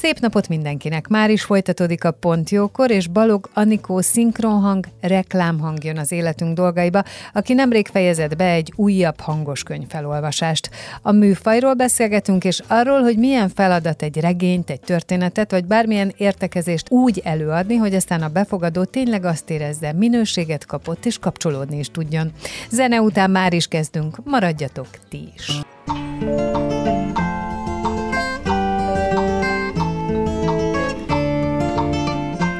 Szép napot mindenkinek! Már is folytatódik a Pont Jókor, és Balog Anikó szinkronhang, reklámhang jön az életünk dolgaiba, aki nemrég fejezett be egy újabb hangos könyv felolvasást. A műfajról beszélgetünk, és arról, hogy milyen feladat egy regényt, egy történetet, vagy bármilyen értekezést úgy előadni, hogy aztán a befogadó tényleg azt érezze, minőséget kapott, és kapcsolódni is tudjon. Zene után már is kezdünk, maradjatok ti is!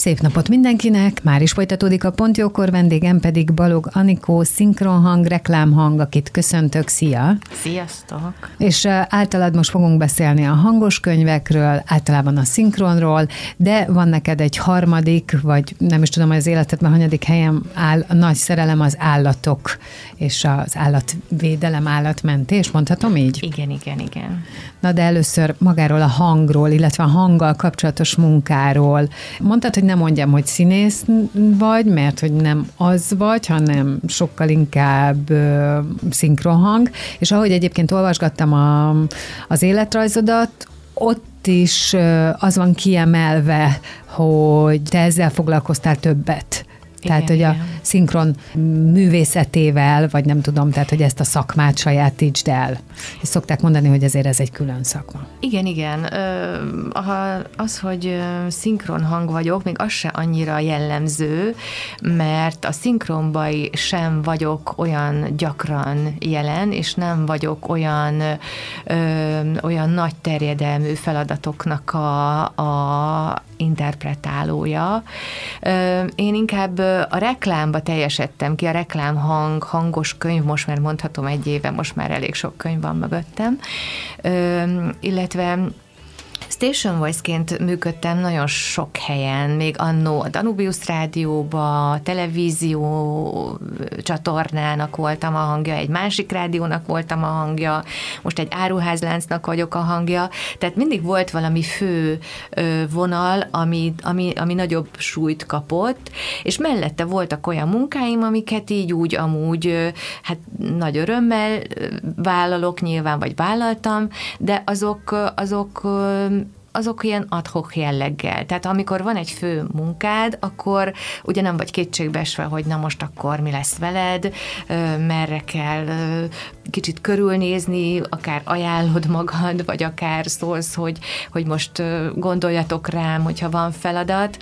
Szép napot mindenkinek! Már is folytatódik a Pontjókor, vendégem pedig Balog Anikó, szinkronhang, reklámhang, akit köszöntök. Szia! Sziasztok! És általad most fogunk beszélni a hangos könyvekről, általában a szinkronról, de van neked egy harmadik, vagy nem is tudom, hogy az életedben hanyadik helyen áll a nagy szerelem az állatok, és az állatvédelem, állatmentés, mondhatom így? Igen, igen, igen. Na de először magáról a hangról, illetve a hanggal kapcsolatos munkáról. Mondtad, hogy nem mondjam, hogy színész vagy, mert hogy nem az vagy, hanem sokkal inkább ö, szinkronhang, és ahogy egyébként olvasgattam a, az életrajzodat, ott is az van kiemelve, hogy te ezzel foglalkoztál többet. Tehát, igen, hogy a igen. szinkron művészetével, vagy nem tudom, tehát, hogy ezt a szakmát sajátítsd el. És szokták mondani, hogy ezért ez egy külön szakma. Igen, igen. Az, hogy szinkron hang vagyok, még az se annyira jellemző, mert a szinkronban sem vagyok olyan gyakran jelen, és nem vagyok olyan, olyan nagy terjedelmű feladatoknak a, a interpretálója. Én inkább a reklámba teljesedtem ki, a reklámhang, hangos könyv, most már mondhatom egy éve, most már elég sok könyv van mögöttem, illetve Station Voice-ként működtem nagyon sok helyen, még annó a Danubius rádióba, televízió csatornának voltam a hangja, egy másik rádiónak voltam a hangja, most egy áruházláncnak vagyok a hangja, tehát mindig volt valami fő vonal, ami, ami, ami nagyobb súlyt kapott, és mellette voltak olyan munkáim, amiket így úgy amúgy, hát nagy örömmel vállalok nyilván, vagy vállaltam, de azok, azok azok ilyen adhok jelleggel. Tehát amikor van egy fő munkád, akkor ugye nem vagy kétségbeesve, hogy na most akkor mi lesz veled, merre kell kicsit körülnézni, akár ajánlod magad, vagy akár szólsz, hogy, hogy most gondoljatok rám, hogyha van feladat,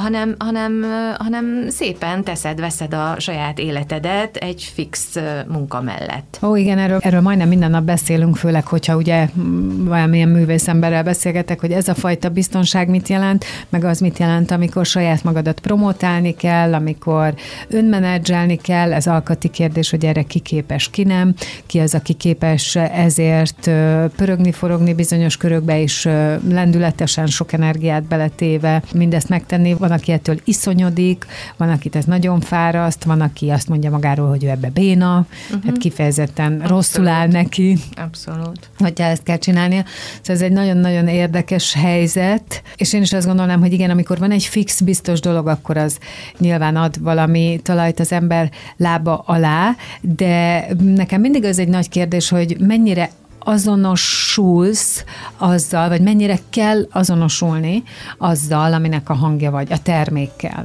hanem, hanem, hanem szépen teszed, veszed a saját életedet egy fix munka mellett. Ó, igen, erről, erről majdnem minden nap beszélünk, főleg, hogyha ugye valamilyen művészemberrel beszélgetek, hogy ez a fajta biztonság mit jelent, meg az mit jelent, amikor saját magadat promotálni kell, amikor önmenedzselni kell, ez alkati kérdés, hogy erre ki képes, ki nem, ki az, aki képes ezért pörögni, forogni bizonyos körökbe, és lendületesen sok energiát beletéve mindezt megtenni. Van, aki ettől iszonyodik, van, akit ez nagyon fáraszt, van, aki azt mondja magáról, hogy ő ebbe béna, uh-huh. hát kifejezetten Abszolút. rosszul áll neki. Abszolút. Hogyha ezt kell csinálnia. Szóval ez egy nagyon-nagyon érdekes helyzet, és én is azt gondolnám, hogy igen, amikor van egy fix, biztos dolog, akkor az nyilván ad valami talajt az ember lába alá, de nekem mindig az egy nagy kérdés, hogy mennyire azonosulsz azzal, vagy mennyire kell azonosulni azzal, aminek a hangja vagy, a termékkel?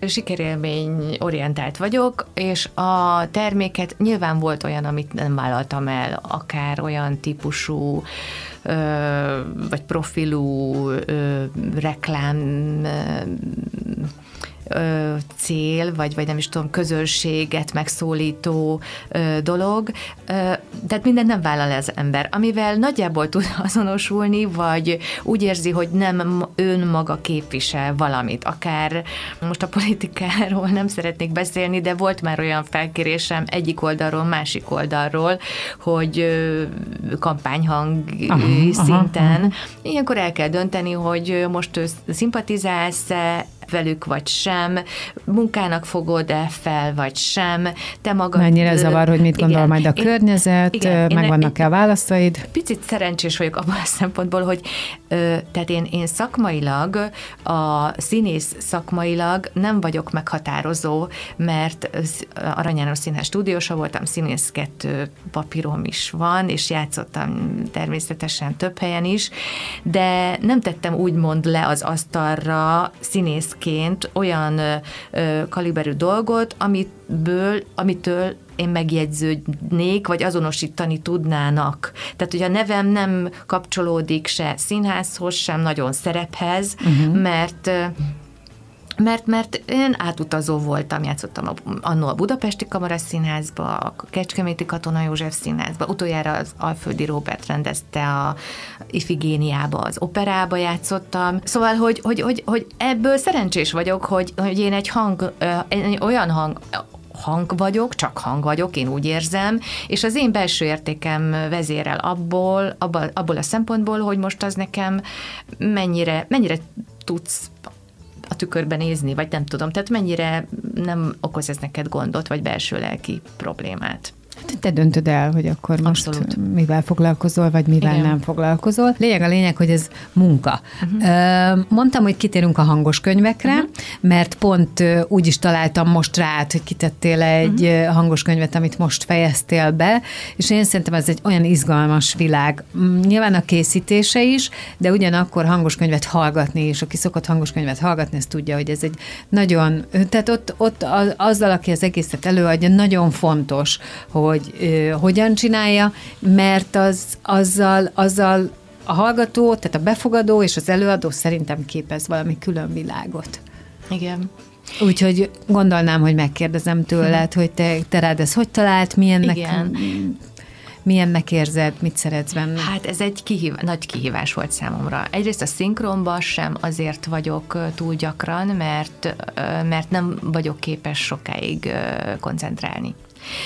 Sikerélmény orientált vagyok, és a terméket nyilván volt olyan, amit nem vállaltam el, akár olyan típusú vagy profilú reklám ö, cél, vagy, vagy nem is tudom, közönséget megszólító ö, dolog. Ö, tehát minden nem vállal az ember. Amivel nagyjából tud azonosulni, vagy úgy érzi, hogy nem önmaga képvisel valamit. Akár most a politikáról nem szeretnék beszélni, de volt már olyan felkérésem egyik oldalról, másik oldalról, hogy ö, kampányhang aha, szinten. Aha, aha. Ilyenkor el kell dönteni, hogy most szimpatizálsz-e velük, vagy sem, munkának fogod-e fel, vagy sem, te magad... Mennyire zavar, hogy mit igen, gondol majd a én, környezet, igen, megvannak-e a válaszaid? Picit szerencsés vagyok abban a szempontból, hogy tehát én, én szakmailag, a színész szakmailag nem vagyok meghatározó, mert Arany János Színház stúdiósa voltam, színész kettő papírom is van, és játszottam természetesen több helyen is, de nem tettem úgymond le az asztalra színész színészként olyan kaliberű dolgot, amitből, amitől én megjegyződnék, vagy azonosítani tudnának. Tehát, hogy a nevem nem kapcsolódik se színházhoz, sem nagyon szerephez, uh-huh. mert mert, mert én átutazó voltam, játszottam annó a Budapesti Kamaraszínházba, a Kecskeméti Katona József Színházba, utoljára az Alföldi Robert rendezte a Ifigéniába, az operába játszottam. Szóval, hogy, hogy, hogy, hogy ebből szerencsés vagyok, hogy, hogy én egy hang, egy olyan hang, hang vagyok, csak hang vagyok, én úgy érzem, és az én belső értékem vezérel abból, abból, abból a szempontból, hogy most az nekem mennyire, mennyire tudsz a tükörbe nézni, vagy nem tudom, tehát mennyire nem okoz ez neked gondot, vagy belső lelki problémát. Te döntöd el, hogy akkor most Abszolút. mivel foglalkozol, vagy mivel Igen. nem foglalkozol. Lényeg a lényeg, hogy ez munka. Uh-huh. Mondtam, hogy kitérünk a hangos könyvekre, uh-huh. mert pont úgy is találtam most rá, hogy kitettél egy uh-huh. hangos könyvet, amit most fejeztél be, és én szerintem ez egy olyan izgalmas világ. Mm, nyilván a készítése is, de ugyanakkor hangos könyvet hallgatni, és aki szokott hangos könyvet hallgatni, ezt tudja, hogy ez egy nagyon, tehát ott, ott azzal, aki az egészet előadja, nagyon fontos, hogy hogy ö, hogyan csinálja, mert az, azzal, azzal a hallgató, tehát a befogadó és az előadó szerintem képez valami külön világot. Igen. Úgyhogy gondolnám, hogy megkérdezem tőled, hogy te, te rád ez hogy talált, milyennek, Igen. milyennek érzed, mit szeretsz benne? Hát ez egy kihív, nagy kihívás volt számomra. Egyrészt a szinkronban sem azért vagyok túl gyakran, mert, mert nem vagyok képes sokáig koncentrálni.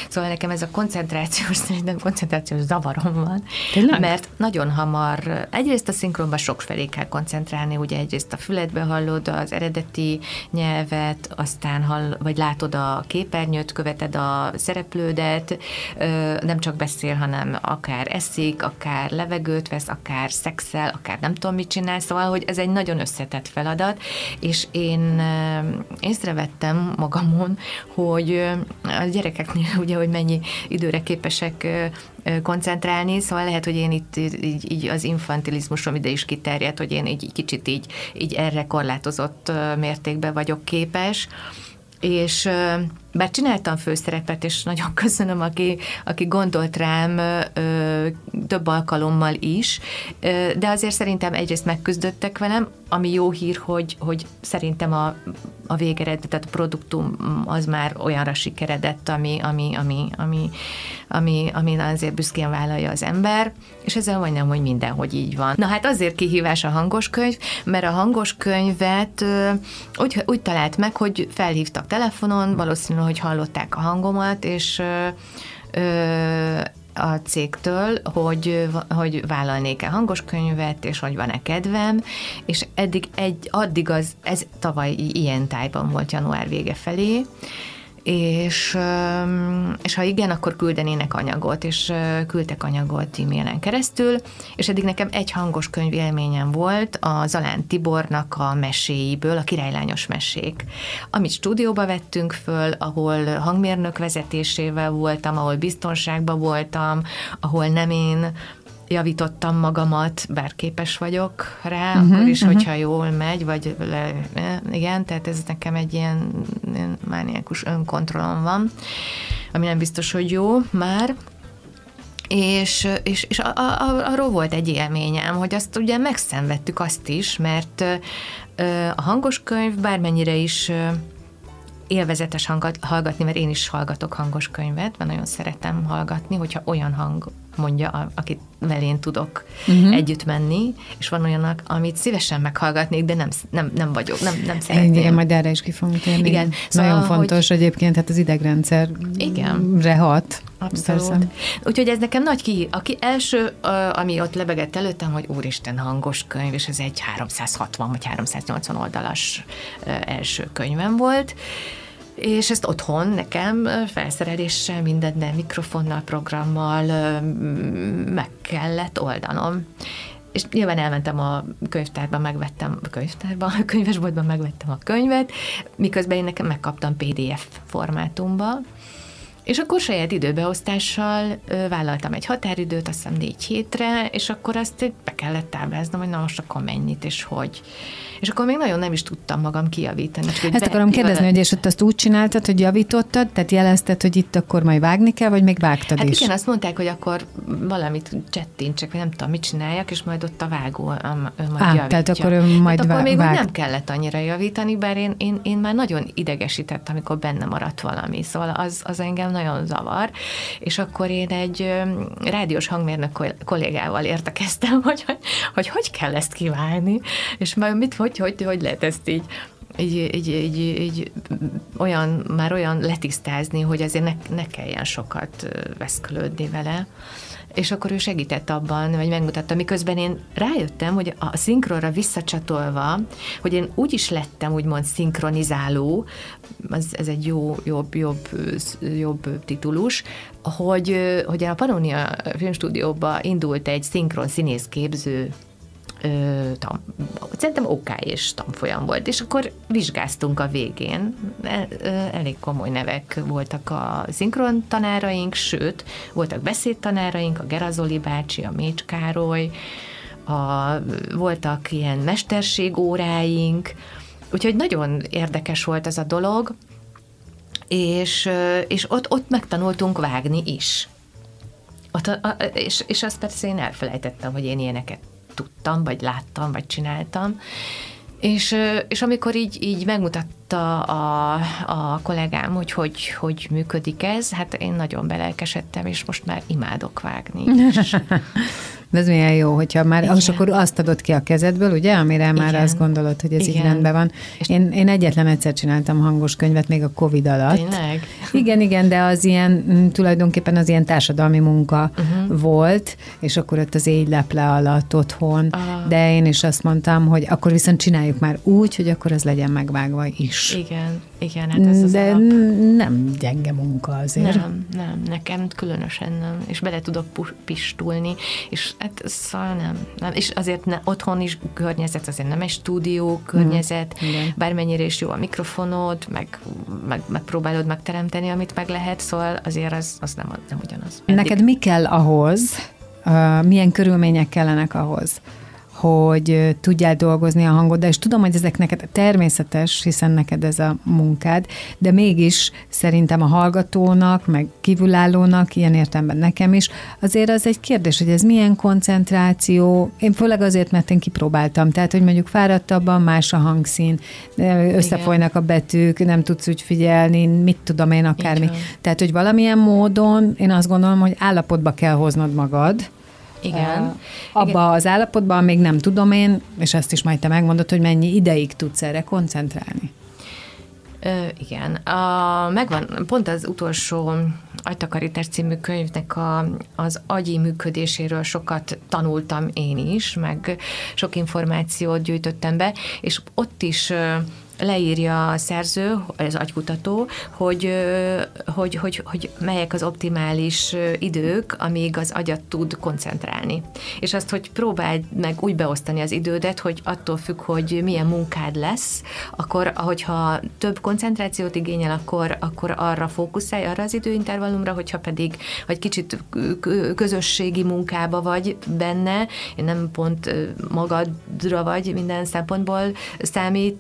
Szóval nekem ez a koncentrációs, szerintem koncentrációs zavarom van. Tényleg? Mert nagyon hamar, egyrészt a szinkronban felé kell koncentrálni, ugye egyrészt a füledbe hallod az eredeti nyelvet, aztán hall, vagy látod a képernyőt, követed a szereplődet, nem csak beszél, hanem akár eszik, akár levegőt vesz, akár szexel, akár nem tudom mit csinál, szóval, hogy ez egy nagyon összetett feladat, és én észrevettem magamon, hogy a gyerekeknél ugye, hogy mennyi időre képesek koncentrálni, szóval lehet, hogy én itt így, így az infantilizmusom ide is kiterjedt, hogy én így kicsit így, így erre korlátozott mértékben vagyok képes, és bár csináltam főszerepet, és nagyon köszönöm, aki, aki gondolt rám ö, több alkalommal is, ö, de azért szerintem egyrészt megküzdöttek velem, ami jó hír, hogy, hogy szerintem a, a végeredmény, tehát a produktum az már olyanra sikeredett, ami, ami, ami, ami, ami, ami azért büszkén vállalja az ember, és ezzel majdnem, hogy mindenhogy így van. Na hát azért kihívás a hangos könyv, mert a hangos könyvet ö, úgy, úgy talált meg, hogy felhívtak telefonon, valószínűleg, hogy hallották a hangomat, és ö, a cégtől, hogy, hogy vállalnék-e hangos könyvet, és hogy van-e kedvem, és eddig egy, addig az, ez tavaly ilyen tájban volt január vége felé, és, és ha igen, akkor küldenének anyagot, és küldtek anyagot e-mailen keresztül, és eddig nekem egy hangos könyv élményem volt a Zalán Tibornak a meséiből, a királylányos mesék, amit stúdióba vettünk föl, ahol hangmérnök vezetésével voltam, ahol biztonságban voltam, ahol nem én javítottam magamat, bár képes vagyok rá, uh-huh, akkor is, uh-huh. hogyha jól megy, vagy le, igen, tehát ez nekem egy ilyen, ilyen mániákus önkontrollom van, ami nem biztos, hogy jó már, és, és, és a, a, arról volt egy élményem, hogy azt ugye megszenvedtük azt is, mert a hangos könyv bármennyire is élvezetes hangat, hallgatni, mert én is hallgatok hangos könyvet, mert nagyon szeretem hallgatni, hogyha olyan hang mondja, akit velén tudok uh-huh. együtt menni, és van olyanak, amit szívesen meghallgatnék, de nem, nem, nem vagyok, nem, nem szeretném. Igen, majd erre is ki fogunk térni. Igen. Szóval, Nagyon fontos hogy... egyébként, hát az idegrendszer igen. hat. Abszolút. Persze. Úgyhogy ez nekem nagy ki. Aki első, ami ott lebegett előttem, hogy úristen hangos könyv, és ez egy 360 vagy 380 oldalas első könyvem volt, és ezt otthon nekem felszereléssel, mindennel, mikrofonnal, programmal meg kellett oldanom. És nyilván elmentem a könyvtárba, megvettem a könyvtárba, a könyvesboltban megvettem a könyvet, miközben én nekem megkaptam PDF formátumba, és akkor saját időbeosztással ö, vállaltam egy határidőt, azt hiszem négy hétre, és akkor azt be kellett tábláznom, hogy na most akkor mennyit és hogy. És akkor még nagyon nem is tudtam magam kijavítani. Csak, Ezt akarom kérdezni, hogy és ott azt úgy csináltad, hogy javítottad, tehát jelezted, hogy itt akkor majd vágni kell, vagy még vágtad hát is? igen, azt mondták, hogy akkor valamit csettintsek, vagy nem tudom, mit csináljak, és majd ott a vágó majd Á, javítja. tehát akkor ő majd hát akkor még vág... nem kellett annyira javítani, bár én, én, én már nagyon idegesített, amikor benne maradt valami, szóval az, az engem nagyon zavar, és akkor én egy rádiós hangmérnök kollégával értekeztem, hogy hogy, hogy hogy kell ezt kiválni, és majd mit, hogy, hogy, hogy lehet ezt így így, így, így, így olyan, már olyan letisztázni, hogy azért ne, ne kelljen sokat veszkölődni vele. És akkor ő segített abban, vagy megmutatta, miközben én rájöttem, hogy a szinkronra visszacsatolva, hogy én úgy is lettem úgymond szinkronizáló, az, ez egy jó, jobb, jobb, jobb titulus, hogy, hogy a Pannonia filmstúdióba indult egy szinkron színészképző tam, szerintem OK és tanfolyam volt, és akkor vizsgáztunk a végén. E, elég komoly nevek voltak a szinkron tanáraink, sőt, voltak beszédtanáraink, a Gerazoli bácsi, a Mécs Károly, a, voltak ilyen mesterségóráink, úgyhogy nagyon érdekes volt ez a dolog, és, és ott, ott megtanultunk vágni is. Ott, a, és, és azt persze én elfelejtettem, hogy én ilyeneket tudtam, vagy láttam, vagy csináltam. És, és amikor így, így megmutatta a, a kollégám, hogy, hogy hogy működik ez, hát én nagyon belelkesedtem, és most már imádok vágni. De ez milyen jó, hogyha már, Igen. és akkor azt adod ki a kezedből, ugye, amire Igen. már azt gondolod, hogy ez Igen. így rendben van. Én, én egyetlen egyszer csináltam hangos könyvet még a Covid alatt. Tényleg? Igen, igen, de az ilyen, mm, tulajdonképpen az ilyen társadalmi munka uh-huh. volt, és akkor ott az égy leple alatt otthon, uh. de én is azt mondtam, hogy akkor viszont csináljuk már úgy, hogy akkor az legyen megvágva is. Igen, igen, hát ez az De alap. nem gyenge munka azért. Nem, nem, nekem különösen nem, és bele tudok pistulni, és Hát szóval nem. nem. És azért ne, otthon is környezet, azért nem egy stúdió környezet, mm. bármennyire is jó a mikrofonod, meg, meg, megpróbálod megteremteni, amit meg lehet, szóval azért az, az nem, nem ugyanaz. Eddig. Neked mi kell ahhoz, uh, milyen körülmények kellenek ahhoz, hogy tudjál dolgozni a hangoddal, és tudom, hogy ezek neked természetes, hiszen neked ez a munkád, de mégis szerintem a hallgatónak, meg kívülállónak, ilyen értelemben nekem is, azért az egy kérdés, hogy ez milyen koncentráció, én főleg azért, mert én kipróbáltam, tehát, hogy mondjuk fáradtabban más a hangszín, összefolynak a betűk, nem tudsz úgy figyelni, mit tudom én akármi. Tehát, hogy valamilyen módon én azt gondolom, hogy állapotba kell hoznod magad, igen. Abba Igen. az állapotban még nem tudom én, és ezt is majd te megmondod, hogy mennyi ideig tudsz erre koncentrálni. Ö, igen. A, megvan, pont az utolsó Agytakarítás című könyvnek a, az agyi működéséről sokat tanultam én is, meg sok információt gyűjtöttem be, és ott is leírja a szerző, az agykutató, hogy, hogy, hogy, hogy melyek az optimális idők, amíg az agyat tud koncentrálni. És azt, hogy próbáld meg úgy beosztani az idődet, hogy attól függ, hogy milyen munkád lesz, akkor, ahogyha több koncentrációt igényel, akkor, akkor arra fókuszálj, arra az időintervallumra, hogyha pedig, vagy kicsit közösségi munkába vagy benne, nem pont magadra vagy minden szempontból számít,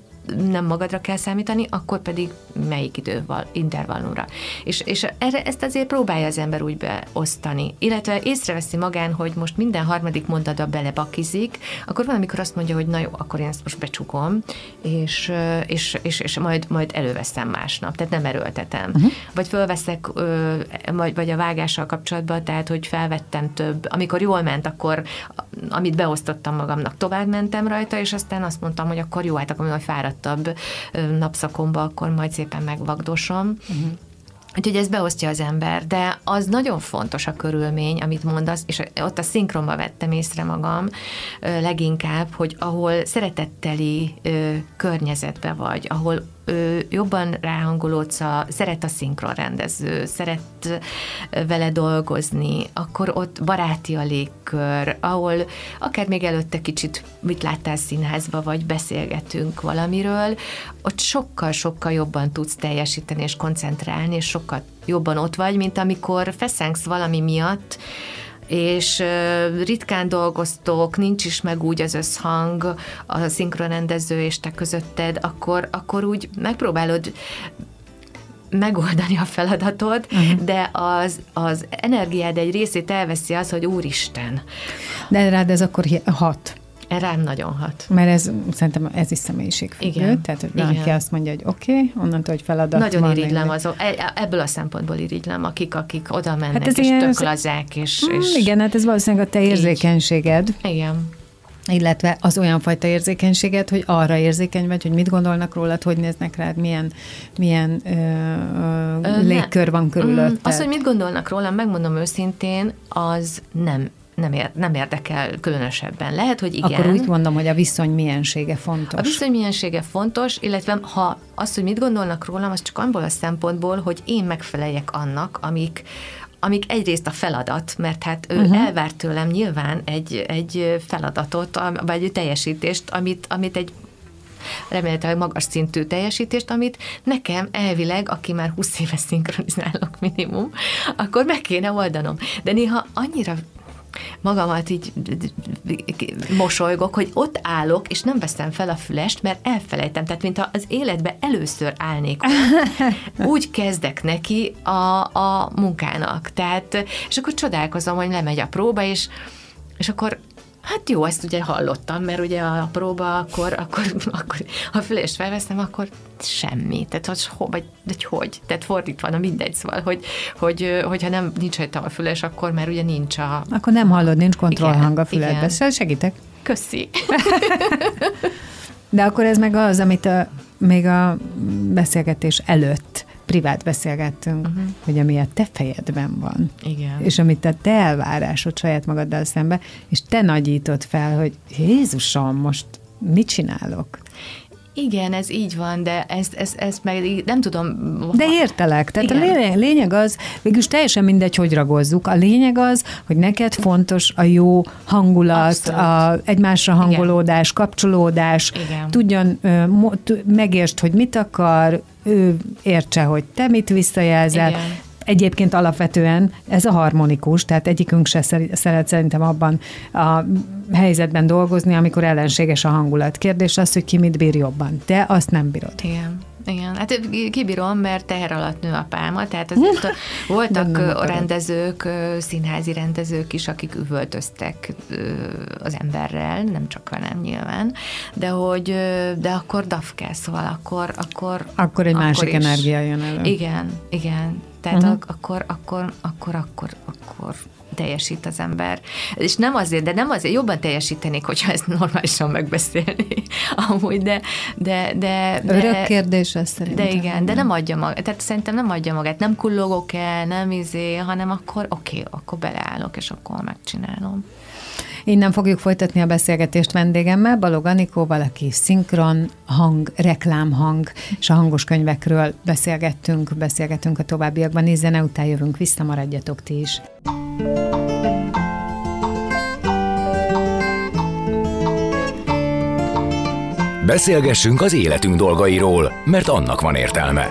nem magadra kell számítani, akkor pedig melyik időval, intervallumra. És, és erre, ezt azért próbálja az ember úgy beosztani. Illetve észreveszi magán, hogy most minden harmadik mondatba belebakizik, akkor van, amikor azt mondja, hogy na jó, akkor én ezt most becsukom, és, és, és, és majd, majd előveszem másnap, tehát nem erőltetem. Uh-huh. Vagy fölveszek, vagy, vagy a vágással kapcsolatban, tehát, hogy felvettem több. Amikor jól ment, akkor amit beosztottam magamnak, tovább mentem rajta, és aztán azt mondtam, hogy akkor jó, hát akkor majd fáradt fáradtabb napszakomba, akkor majd szépen megvagdosom. Uh-huh. Úgyhogy ez beosztja az ember, de az nagyon fontos a körülmény, amit mondasz, és ott a szinkronba vettem észre magam leginkább, hogy ahol szeretetteli környezetbe vagy, ahol ő jobban ráhangolódsz, a, szeret a szinkron rendező, szeret vele dolgozni, akkor ott baráti a légkör, ahol akár még előtte kicsit mit láttál színházba, vagy beszélgetünk valamiről, ott sokkal-sokkal jobban tudsz teljesíteni és koncentrálni, és sokkal jobban ott vagy, mint amikor feszengsz valami miatt, és ritkán dolgoztok, nincs is meg úgy az összhang a szinkronrendező és te közötted, akkor, akkor úgy megpróbálod megoldani a feladatot, uh-huh. de az, az energiád egy részét elveszi az, hogy úristen. De rád ez akkor hat. Rám nagyon hat. Mert ez szerintem ez is személyiségfüggő. Igen. Tehát, hogy valaki azt mondja, hogy oké, okay, onnantól, hogy feladat Nagyon van, irigylem az, e, ebből a szempontból irigylem, akik, akik oda mennek, hát ez és ilyen, tök lazák, és, mm, és... Igen, hát ez valószínűleg a te érzékenységed. Így. Igen illetve az olyan fajta érzékenységet, hogy arra érzékeny vagy, hogy mit gondolnak rólad, hogy néznek rád, milyen, milyen ö, ö, légkör van körülötted. Az, hogy mit gondolnak rólam, megmondom őszintén, az nem nem, ér, nem érdekel különösebben. Lehet, hogy igen. Akkor úgy mondom, hogy a viszony miensége fontos. A viszony miensége fontos, illetve ha azt, hogy mit gondolnak rólam, az csak abból a szempontból, hogy én megfeleljek annak, amik, amik egyrészt a feladat, mert hát ő uh-huh. elvárt tőlem nyilván egy, egy feladatot, vagy egy teljesítést, amit, amit egy remélhetőleg magas szintű teljesítést, amit nekem elvileg, aki már 20 éve szinkronizálok minimum, akkor meg kéne oldanom. De néha annyira magamat így mosolygok, hogy ott állok, és nem veszem fel a fülest, mert elfelejtem. Tehát, mintha az életbe először állnék. Úgy kezdek neki a, a munkának. Tehát, és akkor csodálkozom, hogy lemegy a próba, és és akkor Hát jó, ezt ugye hallottam, mert ugye a próba, akkor, akkor, akkor ha fülést felveszem, akkor semmi. Tehát hogy, vagy, de hogy? Tehát fordítva, na mindegy, szóval, hogy, hogy, hogyha nem nincs rajta a füles, akkor már ugye nincs a... Akkor nem hallod, nincs kontrollhang a füledbe. Szóval segítek. Köszi. De akkor ez meg az, amit a, még a beszélgetés előtt privát beszélgettünk, uh-huh. hogy ami a te fejedben van. Igen. És amit a te elvárásod saját magaddal szembe, és te nagyítod fel, hogy Jézusom, most mit csinálok? Igen, ez így van, de ezt, ezt, ezt meg nem tudom... De értelek. Tehát Igen. a lényeg, lényeg az, végülis teljesen mindegy, hogy ragozzuk. A lényeg az, hogy neked fontos a jó hangulat, a egymásra hangolódás, Igen. kapcsolódás, Igen. tudjon, megértsd, hogy mit akar, ő értse, hogy te mit visszajelzel. Igen. Egyébként alapvetően ez a harmonikus, tehát egyikünk se szeret szerintem abban a helyzetben dolgozni, amikor ellenséges a hangulat. Kérdés az, hogy ki mit bír jobban. Te azt nem bírod. Igen. Igen, hát kibírom, mert teher alatt nő a pálma, tehát azért voltak a rendezők, színházi rendezők is, akik üvöltöztek az emberrel, nem csak velem nyilván, de hogy, de akkor dafkel, szóval akkor, akkor... Akkor egy akkor másik is. energia jön elő. Igen, igen, tehát uh-huh. akkor, akkor, akkor, akkor, akkor teljesít az ember. És nem azért, de nem azért, jobban teljesítenék, hogyha ezt normálisan megbeszélni. Amúgy, de... de, de, de Örök kérdés ez szerintem. De igen, de nem adja magát. Tehát szerintem nem adja magát. Nem kullogok el, nem izé, hanem akkor oké, okay, akkor beleállok, és akkor megcsinálom. Innen fogjuk folytatni a beszélgetést vendégemmel, Balog Anikóval, aki szinkron hang, reklámhang, és a hangos könyvekről beszélgettünk, beszélgettünk a továbbiakban, és zene után jövünk vissza, maradjatok ti is. Beszélgessünk az életünk dolgairól, mert annak van értelme.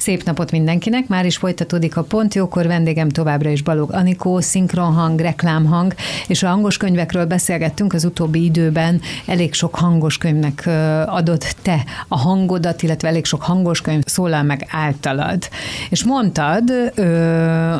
Szép napot mindenkinek, már is folytatódik a Pont Jókor, vendégem továbbra is Balog Anikó, szinkronhang, reklámhang, és a hangos könyvekről beszélgettünk az utóbbi időben, elég sok hangos könyvnek adott te a hangodat, illetve elég sok hangos könyv szólal meg általad. És mondtad,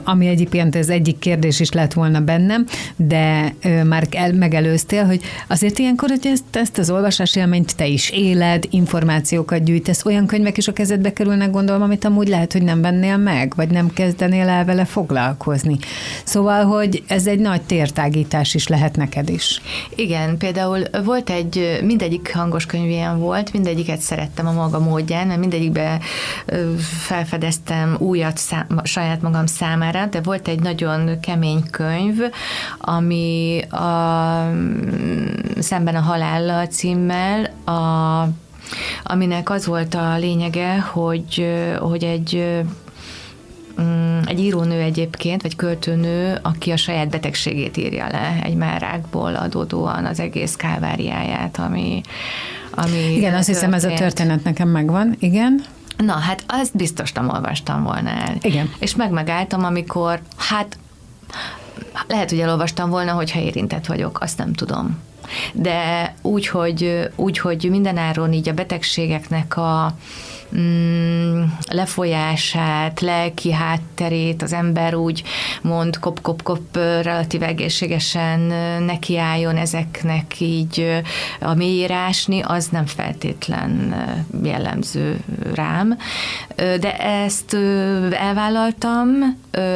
ami egyébként ez egyik kérdés is lett volna bennem, de már el, megelőztél, hogy azért ilyenkor, hogy ezt, ezt az olvasás élményt te is éled, információkat gyűjtesz, olyan könyvek is a kezedbe kerülnek, gondolom, amit amúgy lehet, hogy nem vennél meg, vagy nem kezdenél el vele foglalkozni. Szóval, hogy ez egy nagy tértágítás is lehet neked is. Igen, például volt egy, mindegyik hangos könyv ilyen volt, mindegyiket szerettem a maga módján, mert mindegyikbe felfedeztem újat szám, saját magam számára, de volt egy nagyon kemény könyv, ami a, szemben a halállal címmel a aminek az volt a lényege, hogy, hogy egy mm, egy írónő egyébként, vagy költőnő, aki a saját betegségét írja le, egy márákból adódóan az egész káváriáját, ami, ami Igen, azt hiszem ez a történet nekem megvan, igen. Na, hát azt biztos nem olvastam volna el. Igen. És meg megálltam, amikor, hát lehet, hogy elolvastam volna, hogyha érintett vagyok, azt nem tudom de úgy, hogy, úgy, hogy mindenáron így a betegségeknek a, mm, lefolyását, lelki hátterét az ember úgy mond kop-kop-kop relatív egészségesen nekiálljon ezeknek így a mélyírásni, az nem feltétlen jellemző rám. De ezt elvállaltam,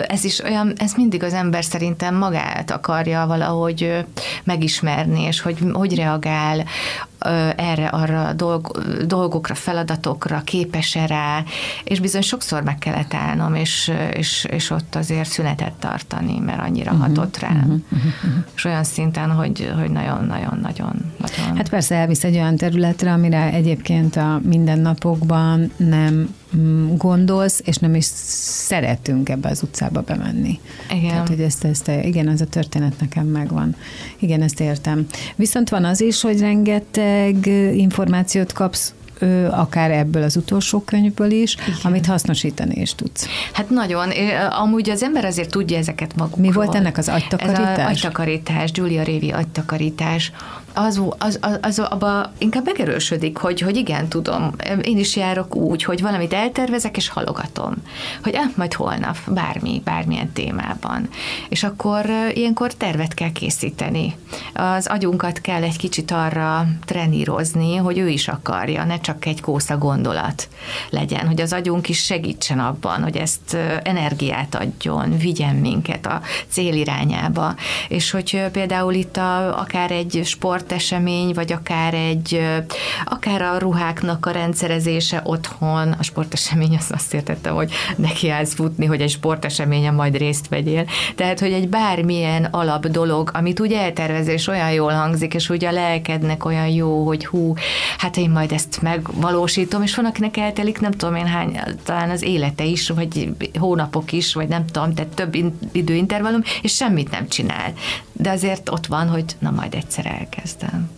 ez is olyan, ez mindig az ember szerintem magát akarja valahogy megismerni, és hogy hogy reagál erre, arra dolg, dolgokra, feladatokra, képes-e rá, és bizony sokszor meg kellett állnom, és, és, és ott azért szünetet tartani, mert annyira uh-huh, hatott rám. Uh-huh, uh-huh. És olyan szinten, hogy, hogy nagyon-nagyon-nagyon. Nagyon. Hát persze elvisz egy olyan területre, amire egyébként a mindennapokban nem gondolsz, és nem is szeretünk ebbe az utcába bemenni. Igen. Tehát, hogy ezt, ezt, igen, ez a történet nekem megvan. Igen, ezt értem. Viszont van az is, hogy rengeteg információt kapsz akár ebből az utolsó könyvből is, Igen. amit hasznosítani is tudsz. Hát nagyon. Amúgy az ember azért tudja ezeket magukról. Mi volt ennek az agytakarítás? Ez az agytakarítás, Julia Révi agytakarítás az, az, az, az abba inkább megerősödik, hogy, hogy igen, tudom, én is járok úgy, hogy valamit eltervezek, és halogatom, hogy eh, majd holnap, bármi, bármilyen témában. És akkor ilyenkor tervet kell készíteni. Az agyunkat kell egy kicsit arra trenírozni, hogy ő is akarja, ne csak egy kósza gondolat legyen, hogy az agyunk is segítsen abban, hogy ezt energiát adjon, vigyen minket a cél irányába. És hogy például itt a, akár egy sport sportesemény, vagy akár egy, akár a ruháknak a rendszerezése otthon, a sportesemény azt, azt értette, hogy neki állsz futni, hogy egy sporteseményen majd részt vegyél. Tehát, hogy egy bármilyen alap dolog, amit úgy eltervezés olyan jól hangzik, és úgy a lelkednek olyan jó, hogy hú, hát én majd ezt megvalósítom, és van, akinek eltelik, nem tudom én hány, talán az élete is, vagy hónapok is, vagy nem tudom, tehát több időintervallum, és semmit nem csinál. De azért ott van, hogy na majd egyszer elkezd aztán.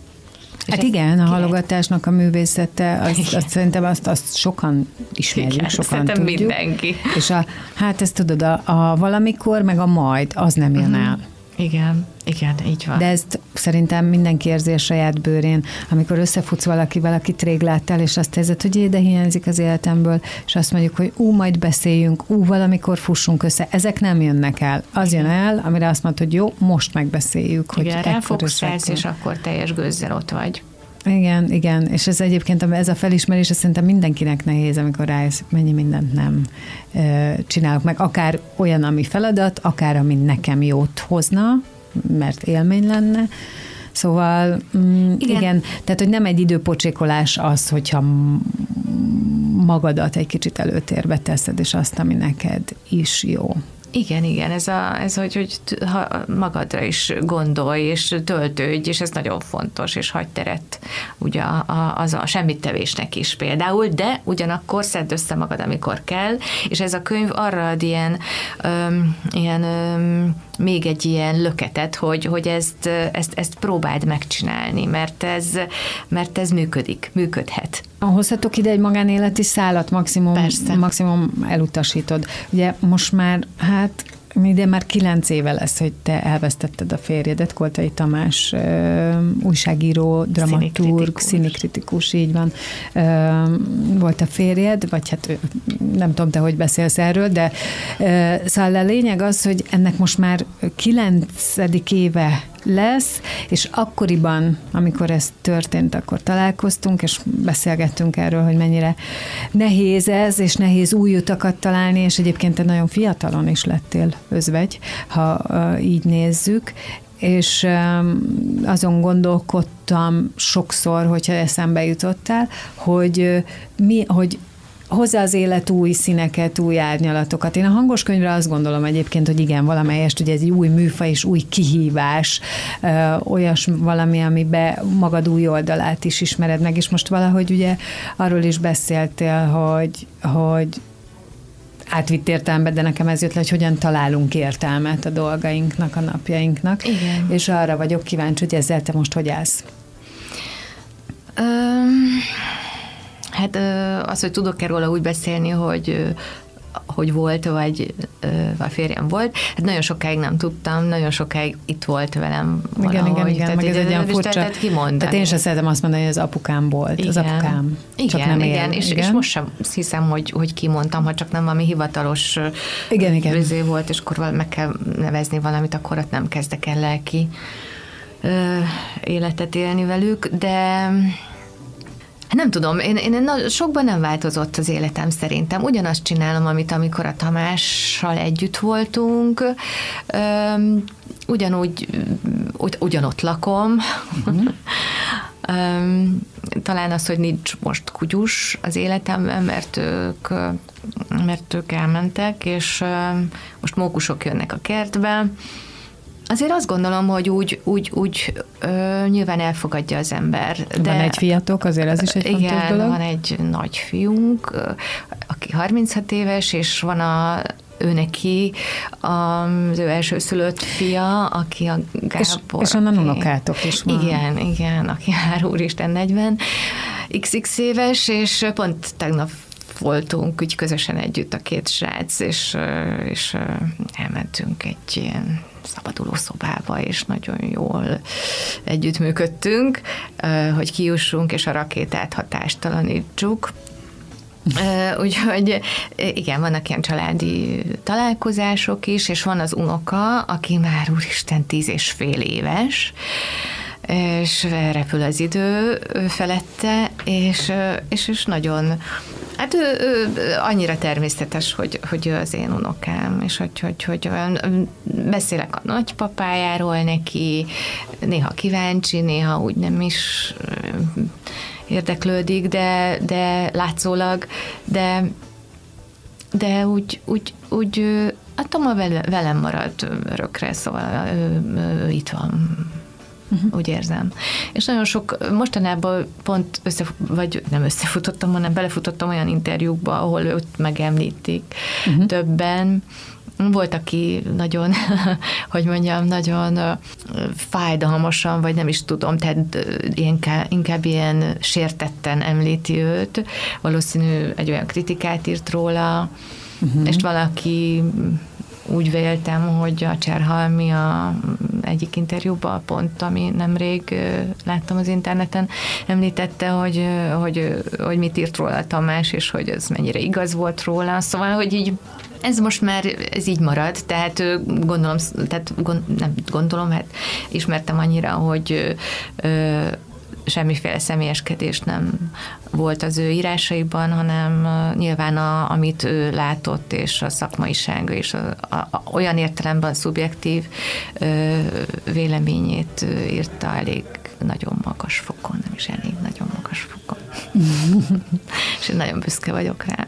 Hát igen, a halogatásnak a művészete, azt, azt szerintem azt, azt sokan ismerjük, igen, sokan tudjuk. mindenki. És a, hát ezt tudod, a, a valamikor, meg a majd, az nem jön uh-huh. el. Igen, igen, így van. De ezt szerintem mindenki érzi a saját bőrén, amikor összefutsz valakivel, aki rég láttál, és azt érzed, hogy ide hiányzik az életemből, és azt mondjuk, hogy ú, majd beszéljünk, ú, valamikor fussunk össze. Ezek nem jönnek el. Az jön el, amire azt mondod, hogy jó, most megbeszéljük, hogy Igen, ekkor és akkor teljes gőzzel ott vagy. Igen, igen, és ez egyébként ez a felismerés, ez szerintem mindenkinek nehéz, amikor rájössz, mennyi mindent nem csinálok meg, akár olyan, ami feladat, akár ami nekem jót hozna, mert élmény lenne, Szóval mm, igen. igen, tehát hogy nem egy időpocsékolás az, hogyha magadat egy kicsit előtérbe teszed, és azt, ami neked is jó. Igen, igen, ez, a, ez hogy, hogy ha magadra is gondolj, és töltődj, és ez nagyon fontos, és hagy teret ugye a, a, az a semmit tevésnek is például, de ugyanakkor szedd össze magad, amikor kell, és ez a könyv arra ad ilyen, öm, ilyen öm, még egy ilyen löketet, hogy, hogy ezt, ezt, ezt próbáld megcsinálni, mert ez, mert ez működik, működhet. Hozhatok ide egy magánéleti szállat, maximum, Persze. maximum elutasítod. Ugye most már, hát de már kilenc éve lesz, hogy te elvesztetted a férjedet, Koltai Tamás, újságíró, dramaturg, színikritikus, így van, volt a férjed, vagy hát nem tudom te, hogy beszélsz erről, de szóval a lényeg az, hogy ennek most már kilencedik éve lesz, és akkoriban, amikor ez történt, akkor találkoztunk, és beszélgettünk erről, hogy mennyire nehéz ez, és nehéz új utakat találni, és egyébként te nagyon fiatalon is lettél özvegy, ha így nézzük, és azon gondolkodtam sokszor, hogyha eszembe jutottál, hogy mi, hogy hozza az élet új színeket, új árnyalatokat. Én a hangos könyvre azt gondolom egyébként, hogy igen, valamelyest ugye ez egy új műfa és új kihívás, olyas valami, amiben magad új oldalát is ismered meg, és most valahogy ugye arról is beszéltél, hogy, hogy átvitt értelmet, de nekem ez jött le, hogy hogyan találunk értelmet a dolgainknak, a napjainknak. Igen. És arra vagyok kíváncsi, hogy ezzel te most hogy állsz. Um Hát az, hogy tudok-e róla úgy beszélni, hogy hogy volt, vagy a férjem volt. Hát nagyon sokáig nem tudtam, nagyon sokáig itt volt velem valahogy. Igen, igen, igen, tehát, meg ez egy olyan furcsa. Tehát, kimondani. tehát én sem szeretem azt mondani, hogy az apukám volt, igen. az apukám. Igen, csak nem igen, él. És, igen. és most sem hiszem, hogy, hogy kimondtam, ha csak nem valami hivatalos igen, igen. volt, és akkor meg kell nevezni valamit, akkor ott nem kezdek el lelki életet élni velük, de nem tudom, én, én na, sokban nem változott az életem szerintem. Ugyanazt csinálom, amit amikor a Tamással együtt voltunk, Üm, ugyanúgy, ugy, ugyanott lakom. Uh-huh. Üm, talán az, hogy nincs most kutyus az életemben, mert ők, mert ők elmentek, és most mókusok jönnek a kertbe, Azért azt gondolom, hogy úgy, úgy, úgy ö, nyilván elfogadja az ember. De van egy fiatok, azért ez is egy igen, fontos dolog. van egy nagy fiunk, aki 36 éves, és van a ő neki az ő elsőszülött fia, aki a Gábor. És, és onnan unokátok is van. Igen, igen, aki már úristen 40 XX éves, és pont tegnap voltunk úgy közösen együtt a két srác, és, és elmentünk egy ilyen szabaduló szobába, és nagyon jól együttműködtünk, hogy kiussunk, és a rakétát hatástalanítsuk. Úgyhogy igen, vannak ilyen családi találkozások is, és van az unoka, aki már úristen tíz és fél éves, és repül az idő felette, és, és, és nagyon, hát ő, ő, annyira természetes, hogy, hogy ő az én unokám, és hogy, hogy, hogy beszélek a nagypapájáról neki, néha kíváncsi, néha úgy nem is érdeklődik, de, de látszólag, de, de úgy, úgy, úgy a Toma velem marad örökre, szóval ő, ő, ő itt van uh-huh. úgy érzem. És nagyon sok, mostanában pont össze, vagy nem összefutottam, hanem belefutottam olyan interjúkba, ahol őt megemlítik uh-huh. többen, volt, aki nagyon, hogy mondjam, nagyon fájdalmasan, vagy nem is tudom, tehát inkább, inkább ilyen sértetten említi őt. Valószínű egy olyan kritikát írt róla, uh-huh. és valaki úgy véltem, hogy a Cserhalmi a egyik interjúban pont, ami nemrég láttam az interneten, említette, hogy, hogy, hogy mit írt róla Tamás, és hogy ez mennyire igaz volt róla. Szóval, hogy így ez most már, ez így marad, tehát gondolom, tehát gond, nem gondolom, hát ismertem annyira, hogy semmiféle személyeskedés nem volt az ő írásaiban, hanem nyilván a, amit ő látott, és a szakmaisága, és a, a, a, olyan értelemben szubjektív ö, véleményét írta elég nagyon magas fokon, nem is elég nagyon magas fokon. és én nagyon büszke vagyok rá.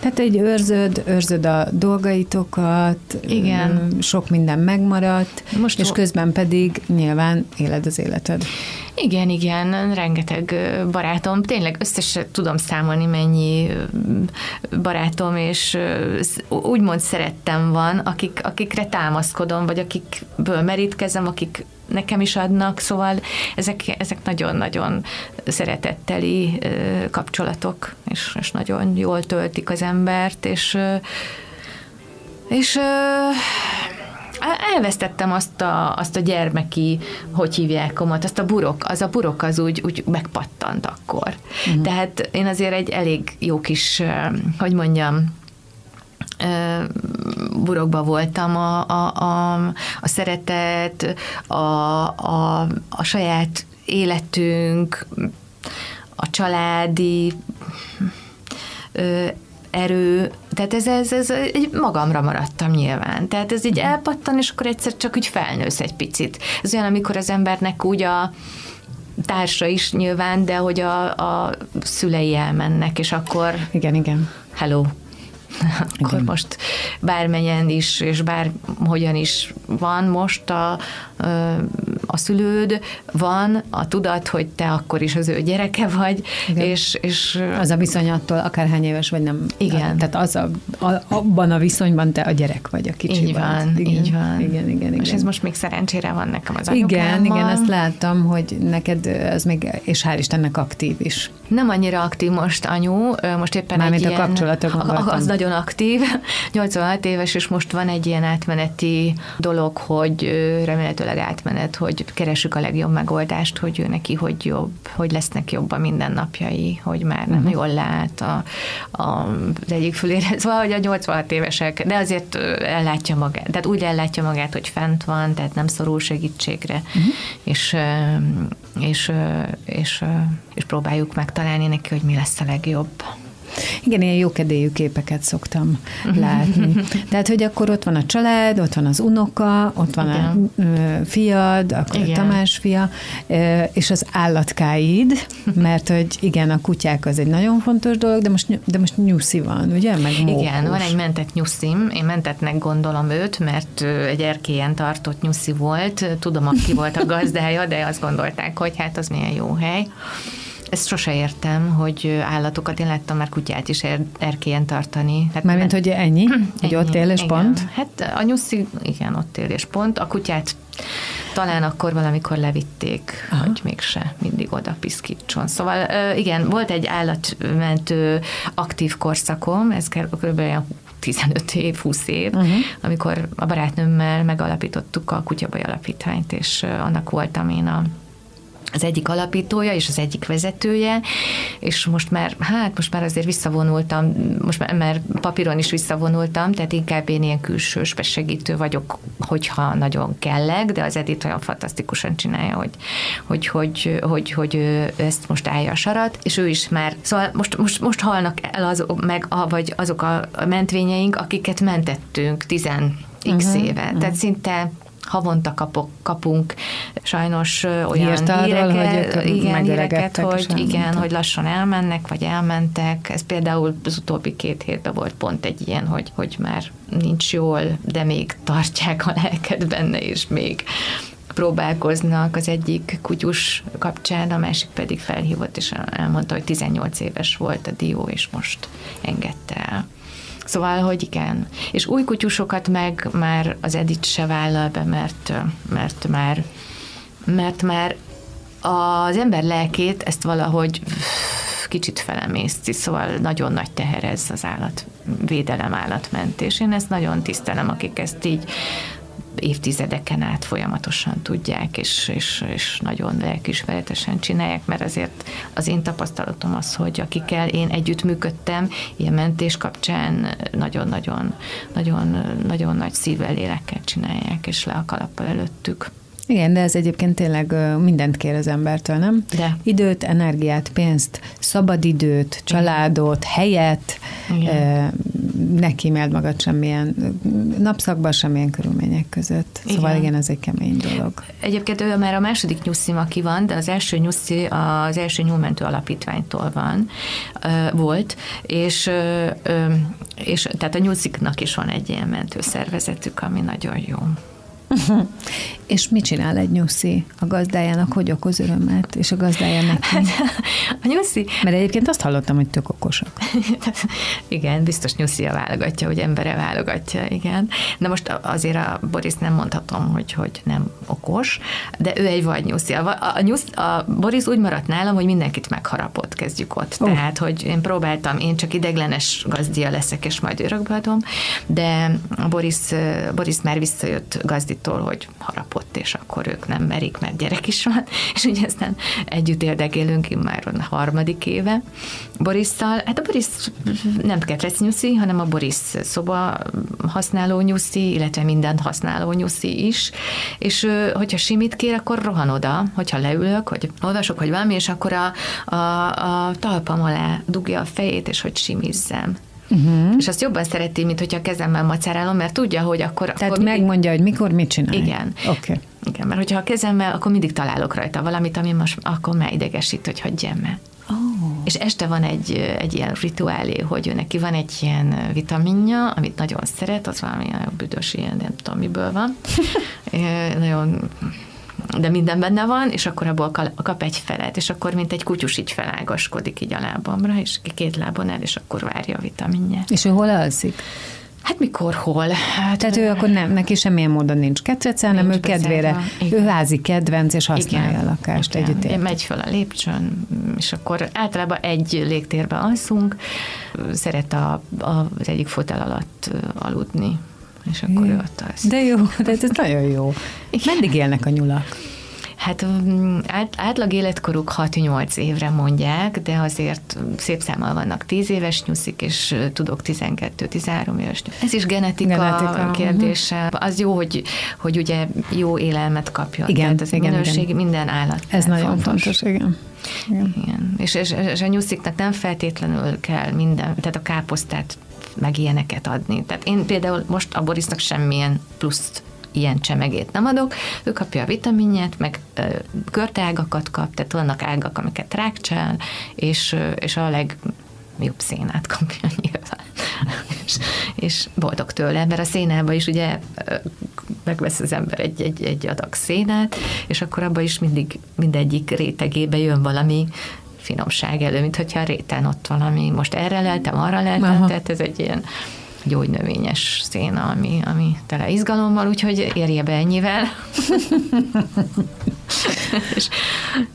Tehát egy őrzöd, őrzöd a dolgaitokat, Igen. sok minden megmaradt, Most és közben pedig nyilván éled az életed. Igen, igen, rengeteg barátom, tényleg összesen tudom számolni, mennyi barátom, és úgymond szerettem van, akik, akikre támaszkodom, vagy akikből merítkezem, akik nekem is adnak, szóval ezek, ezek nagyon-nagyon szeretetteli kapcsolatok, és, és nagyon jól töltik az embert, és és elvesztettem azt a, azt a gyermeki, hogy hívják komat, azt a burok, az a burok az úgy, úgy megpattant akkor. Uh-huh. Tehát én azért egy elég jó kis, hogy mondjam, burokba voltam, a, a, a, a szeretet, a, a, a saját életünk, a családi erő, tehát ez, ez, ez egy magamra maradtam nyilván. Tehát ez így mhm. elpattan, és akkor egyszer csak úgy felnősz egy picit. Ez olyan, amikor az embernek úgy a társa is nyilván, de hogy a, a szülei elmennek, és akkor... Igen, igen. Hello, akkor Igen. most bármenyen is, és bárhogyan is van most a, a szülőd, van a tudat, hogy te akkor is az ő gyereke vagy, és, és... Az a viszony attól, akárhány éves vagy nem. Igen. Tehát az a, a, abban a viszonyban te a gyerek vagy a kicsi Így van, igen, így van. Igen, igen, igen. És ez most még szerencsére van nekem az Igen, igen, azt láttam, hogy neked ez még, és hál' Istennek aktív is. Nem annyira aktív most anyu, most éppen Mármint egy a kapcsolatokban Az nagyon aktív, 86 éves, és most van egy ilyen átmeneti dolog, hogy remélhetőleg átmenet, hogy keresük a legjobb megoldást, hogy ő neki hogy jobb, hogy lesznek jobb a mindennapjai, hogy már nem uh-huh. jól lát a, a, az egyik fülére. Szóval, hogy a 86 évesek, de azért ellátja magát, tehát úgy ellátja magát, hogy fent van, tehát nem szorul segítségre, uh-huh. és, és, és, és próbáljuk megtalálni neki, hogy mi lesz a legjobb. Igen, ilyen jókedélyű képeket szoktam látni. Tehát, hogy akkor ott van a család, ott van az unoka, ott van Igen. a fiad, akkor igen. a Tamás fia, és az állatkáid, mert hogy igen, a kutyák az egy nagyon fontos dolog, de most, de most nyuszi van, ugye? Meg mókus. Igen, van egy mentett nyuszim, én mentetnek gondolom őt, mert egy erkélyen tartott nyuszi volt, tudom, aki volt a gazdája, de azt gondolták, hogy hát az milyen jó hely. Ezt sose értem, hogy állatokat, én láttam már kutyát is er, erkélyen tartani. Hát Mármint, hogy ennyi? Hogy ott él és igen. pont? Hát a nyuszi, igen, ott él és pont. A kutyát talán akkor valamikor levitték, Aha. hogy mégse mindig oda piszkítson. Szóval igen, volt egy állatmentő aktív korszakom, ez kb. 15 év, 20 év, uh-huh. amikor a barátnőmmel megalapítottuk a Kutyabaj Alapítványt, és annak voltam én a az egyik alapítója és az egyik vezetője, és most már, hát most már azért visszavonultam, most már, mert papíron is visszavonultam, tehát inkább én ilyen külsős segítő vagyok, hogyha nagyon kellek, de az Edith olyan fantasztikusan csinálja, hogy, hogy, hogy, hogy, hogy ő ezt most állja a sarat, és ő is már, szóval most, most, most halnak el az, meg, vagy azok a mentvényeink, akiket mentettünk tizen x uh-huh, éve. Uh-huh. Tehát szinte havonta kapok, kapunk sajnos olyan Hírta híreket, hogy igen, híreket, hogy igen, hogy lassan elmennek, vagy elmentek. Ez például az utóbbi két hétben volt pont egy ilyen, hogy, hogy már nincs jól, de még tartják a lelket benne, és még próbálkoznak az egyik kutyus kapcsán, a másik pedig felhívott, és elmondta, hogy 18 éves volt a dió, és most engedte el. Szóval, hogy igen. És új kutyusokat meg már az Edith se vállal be, mert, mert már mert már az ember lelkét ezt valahogy kicsit felemészti, szóval nagyon nagy teher ez az állatvédelem, állatmentés. Én ezt nagyon tisztelem, akik ezt így évtizedeken át folyamatosan tudják, és, és, és nagyon lelkismeretesen csinálják, mert azért az én tapasztalatom az, hogy akikkel én együtt működtem, ilyen mentés kapcsán nagyon-nagyon nagyon, nagyon nagy szívvel, lélekkel csinálják, és le a kalappal előttük. Igen, de ez egyébként tényleg mindent kér az embertől, nem? De. Időt, energiát, pénzt, szabadidőt, családot, helyet, Igen. ne kíméld magad semmilyen napszakban, semmilyen körülmények között. Igen. Szóval igen, ez egy kemény dolog. Egyébként ő már a második nyuszim, aki van, de az első nyuszi az első nyúlmentő alapítványtól van, volt, és, és tehát a nyusziknak is van egy ilyen mentőszervezetük, ami nagyon jó. És mit csinál egy nyuszi a gazdájának, hogy okoz örömet, és a gazdája neki? Hát, a nyuszi... Mert egyébként azt hallottam, hogy tök okosak. igen, biztos nyuszia válogatja, hogy embere válogatja, igen. De most azért a Boris nem mondhatom, hogy, hogy nem okos, de ő egy vagy nyuszi. A, a, nyusz, a Boris úgy maradt nálam, hogy mindenkit megharapott, kezdjük ott. Oh. Tehát, hogy én próbáltam, én csak ideglenes gazdia leszek, és majd örökbeadom, de a Boris, Boris már visszajött gazditól, hogy harapott ott, és akkor ők nem merik, mert gyerek is van, és ugye aztán együtt érdekélünk már a harmadik éve Borisszal. Hát a Boris nem ketrec nyuszi, hanem a Boris szoba használó nyuszi, illetve mindent használó nyuszi is, és hogyha simit kér, akkor rohan oda, hogyha leülök, hogy olvasok, hogy valami, és akkor a, a, a talpam alá dugja a fejét, és hogy simizzem. Uh-huh. És azt jobban szereti, mint hogyha kezemmel macárálom, mert tudja, hogy akkor... Tehát akkor megmondja, mindig... hogy mikor mit csinál. Igen. Oké. Okay. Igen, mert hogyha a kezemmel, akkor mindig találok rajta valamit, ami most akkor már idegesít, hogy hagyjam el. Oh. És este van egy, egy ilyen rituálé, hogy ő neki van egy ilyen vitaminja, amit nagyon szeret, az valami nagyon büdös, ilyen nem tudom miből van. nagyon de minden benne van, és akkor abból kap egy felet, és akkor mint egy kutyus így felágaskodik így a lábamra, és két lábon el, és akkor várja a vitaminját. És ő hol alszik? Hát mikor, hol? Hát, Tehát ő akkor nem, neki semmilyen módon nincs ketrece, hanem ő kedvére, ő házi kedvenc, és használja igen, a lakást igen. együtt. Igen. Megy föl a lépcsőn, és akkor általában egy légtérbe alszunk, szeret a, a, az egyik fotel alatt aludni és akkor ő ott az. De jó, de ez nagyon jó. Meddig élnek a nyulak? Hát mm, át, átlag életkoruk 6-8 évre mondják, de azért szép számmal vannak 10 éves nyuszik, és tudok 12-13 éves. Ez is genetika, genetika kérdése. Uh-huh. Az jó, hogy, hogy ugye jó élelmet kapjon. Igen, Tehát az igen, minőség igen. minden állat. Ez nagyon fontos, fontos igen. Igen. igen. És, és, és a nyusziknak nem feltétlenül kell minden, tehát a káposztát meg ilyeneket adni. Tehát én például most a Borisnak semmilyen pluszt ilyen csemegét nem adok, ő kapja a vitaminját, meg ö, körteágakat kap, tehát vannak ágak, amiket rákcsál, és, ö, és a legjobb szénát kapja nyilván. és, és boldog tőle, mert a szénába is ugye megvesz az ember egy, egy, egy adag szénát, és akkor abba is mindig mindegyik rétegébe jön valami finomság elő, mint hogyha a réten ott valami, most erre leltem, arra leltem, tehát ez egy ilyen gyógynövényes széna, ami, ami tele izgalommal, úgyhogy érje be ennyivel. és,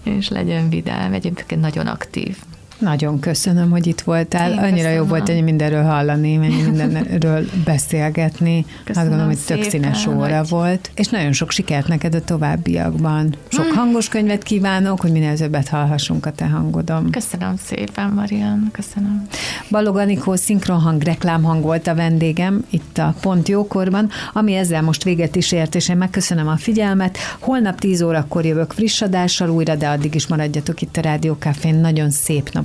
és legyen vidám, egyébként nagyon aktív. Nagyon köszönöm, hogy itt voltál. Én Annyira köszönöm. jó volt ennyi mindenről hallani, mennyi mindenről beszélgetni. Köszönöm Azt gondolom, hogy tök színes óra hogy... volt. És nagyon sok sikert neked a továbbiakban. Sok hmm. hangos könyvet kívánok, hogy minél többet hallhassunk a te hangodon. Köszönöm szépen, Marian. Köszönöm. Balog Anikó szinkronhang, reklámhang volt a vendégem itt a Pont Jókorban, ami ezzel most véget is ért, és én megköszönöm a figyelmet. Holnap 10 órakor jövök friss adással újra, de addig is maradjatok itt a Rádiókafén. Nagyon szép nap